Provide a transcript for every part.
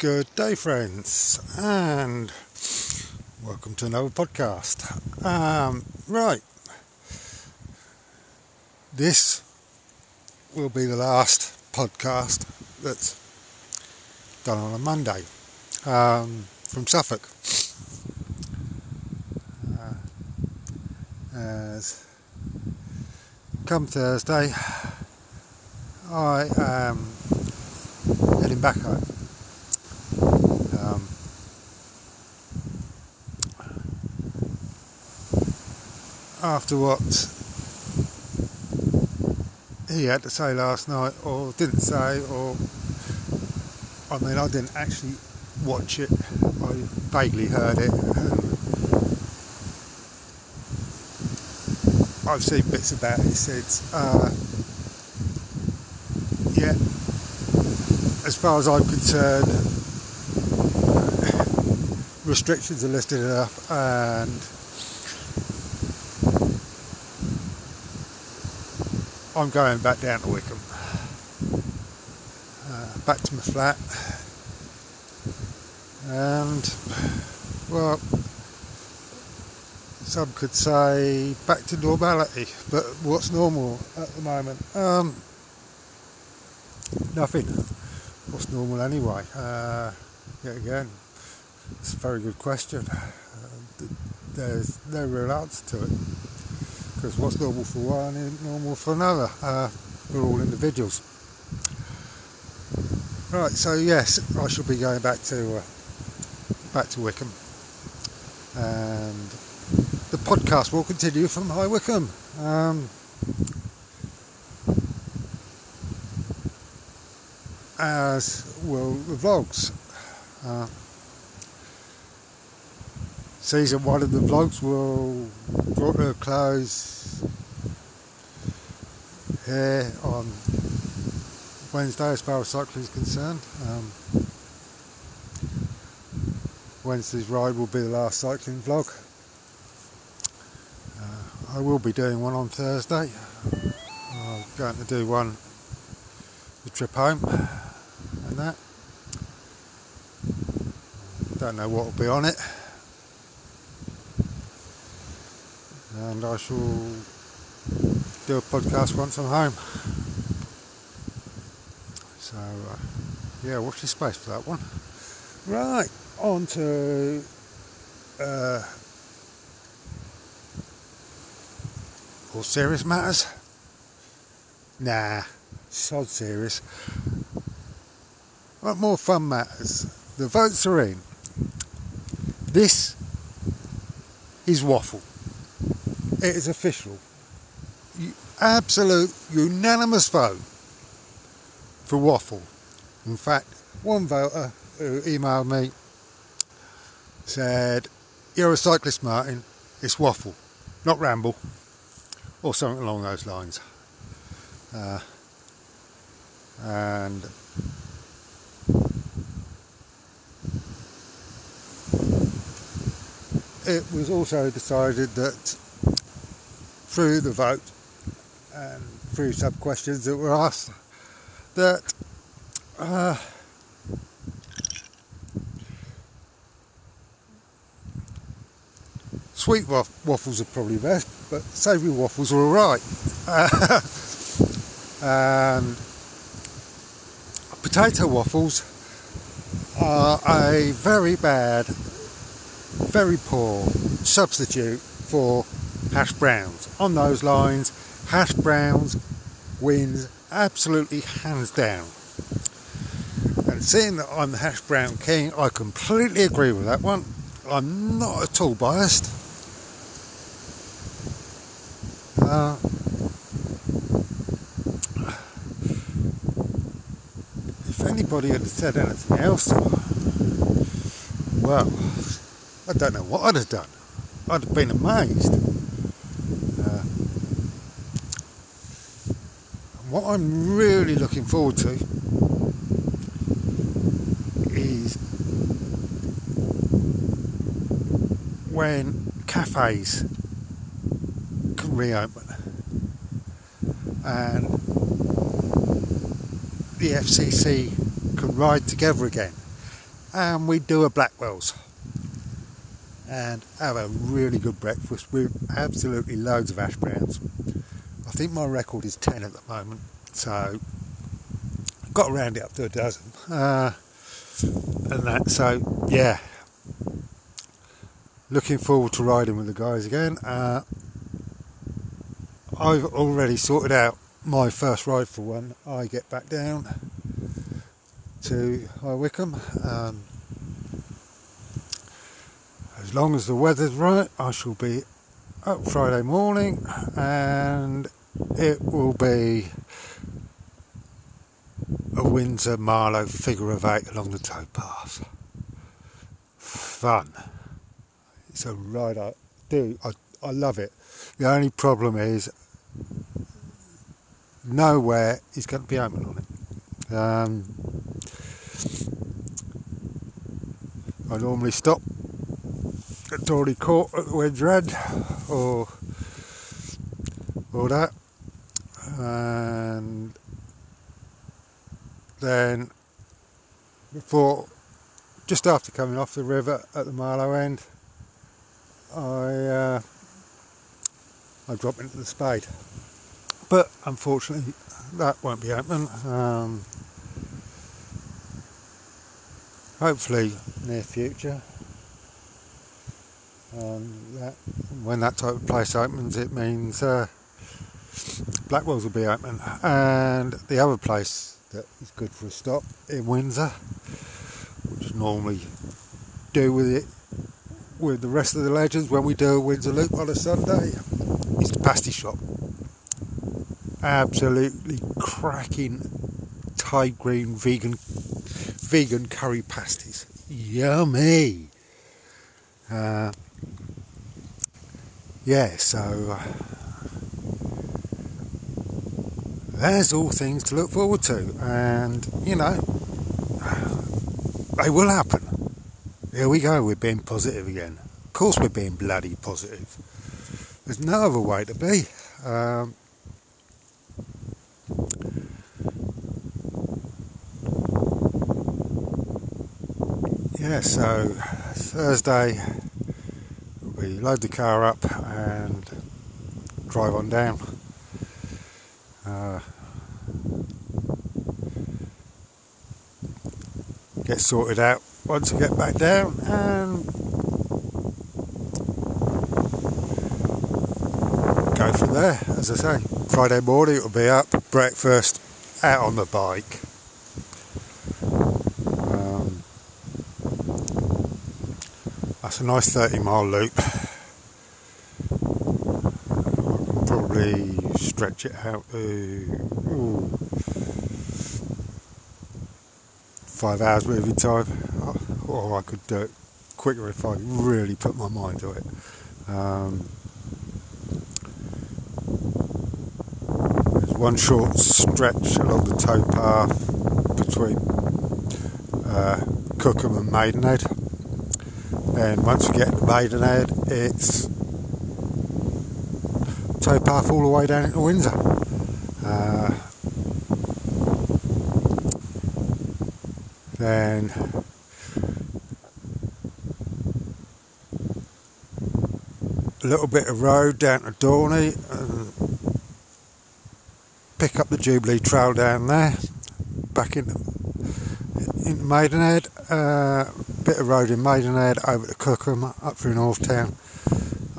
Good day, friends, and welcome to another podcast. Um, right, this will be the last podcast that's done on a Monday um, from Suffolk. Uh, as come Thursday, I am heading back home. After what he had to say last night, or didn't say, or I mean, I didn't actually watch it, I vaguely heard it. I've seen bits about it. He said, uh, yeah, as far as I'm concerned, restrictions are lifted up and I'm going back down to Wycombe, Uh, back to my flat. And, well, some could say back to normality, but what's normal at the moment? Um, nothing. What's normal anyway? Uh, yet again, it's a very good question. Uh, there's no real answer to it because what's normal for one isn't normal for another. Uh, we're all individuals. Right, so yes, I shall be going back to uh, back to Wycombe, and the podcast will continue from High Wycombe. Um, as will the vlogs. Uh, season one of the vlogs will draw to a close here on Wednesday as far as cycling is concerned. Um, Wednesday's ride will be the last cycling vlog. Uh, I will be doing one on Thursday. I'm going to do one the trip home and that. Don't know what will be on it. And I shall do a podcast once I'm home. So, uh, yeah, watch this space for that one. Right, on to uh, all serious matters. Nah, sod serious. What more fun matters? The votes are in. This is waffle. It is official. Absolute unanimous vote for waffle. In fact, one voter who emailed me said, You're a cyclist, Martin. It's waffle, not ramble, or something along those lines. Uh, and it was also decided that through the vote and through some questions that were asked that uh, sweet waffles are probably best, but savoury waffles are alright. and potato waffles are a very bad very poor substitute for hash browns. On those lines, hash browns wins absolutely hands down. And seeing that I'm the hash brown king, I completely agree with that one. I'm not at all biased. Uh, if anybody had said anything else, well, I don't know what I'd have done. I'd have been amazed. What I'm really looking forward to is when cafes can reopen and the FCC can ride together again and we do a Blackwell's and have a really good breakfast with absolutely loads of ash browns. Think my record is 10 at the moment, so got around it up to a dozen. Uh, and that, so yeah, looking forward to riding with the guys again. Uh, I've already sorted out my first ride for one. I get back down to High Wycombe. Um, as long as the weather's right, I shall be up Friday morning and it will be a Windsor Marlow figure of eight along the towpath. Fun. It's a ride I do. I, I love it. The only problem is nowhere is going to be open on it. Um, I normally stop at Dorney Court at the Wedge Red or or that and then before just after coming off the river at the Marlow end I uh, I drop into the spade. But unfortunately that won't be open. Um, hopefully near future um, that, when that type of place opens, it means uh, Blackwell's will be open. And the other place that is good for a stop in Windsor, which normally do with it with the rest of the legends when we do a Windsor Loop on a Sunday, is the pasty shop. Absolutely cracking Thai green vegan vegan curry pasties. Yummy. Uh, yeah, so uh, there's all things to look forward to, and you know, they will happen. Here we go, we're being positive again. Of course, we're being bloody positive. There's no other way to be. Um, yeah, so Thursday we load the car up and drive on down. Uh, get sorted out once we get back down and go from there. As I say, Friday morning it'll be up, breakfast, out on the bike. That's a nice 30 mile loop. I can probably stretch it out to ooh, five hours moving time, or I could do it quicker if I really put my mind to it. Um, there's one short stretch along the towpath between uh, Cookham and Maidenhead and once we get to Maidenhead it's towpath all the way down into Windsor. Uh, then a little bit of road down to Dorney and pick up the Jubilee Trail down there back into, Maidenhead. Uh, bit of road in Maidenhead over to Cookham, up through Northtown,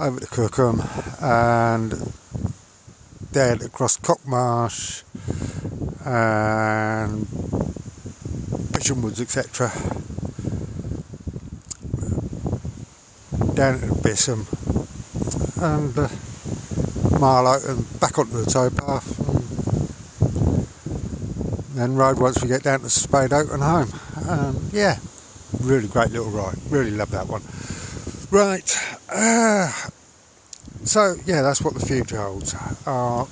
over to Cookham, and then across Cockmarsh and Bisham Woods, etc. Down to Bisham and uh, Marlow and back onto the towpath. And then road once we get down to Spade Oak and home. Um, yeah really great little ride. Really love that one. Right. Uh, so yeah, that's what the future holds. Uh,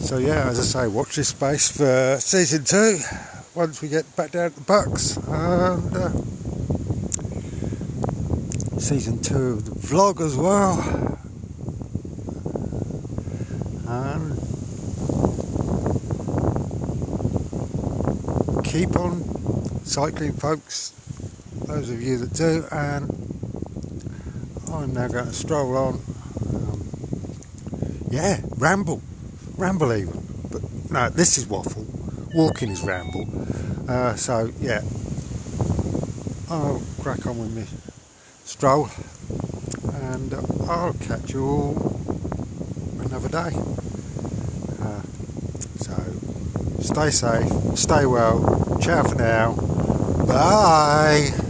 so yeah, as I say, watch this space for season two. Once we get back down to the bucks and uh, season two of the vlog as well. And keep on cycling, folks. Those of you that do, and I'm now going to stroll on. Um, yeah, ramble, ramble even. But no, this is waffle. Walking is ramble. Uh, so yeah, I'll crack on with me stroll, and I'll catch you all another day. Uh, so stay safe, stay well. Ciao for now. Bye.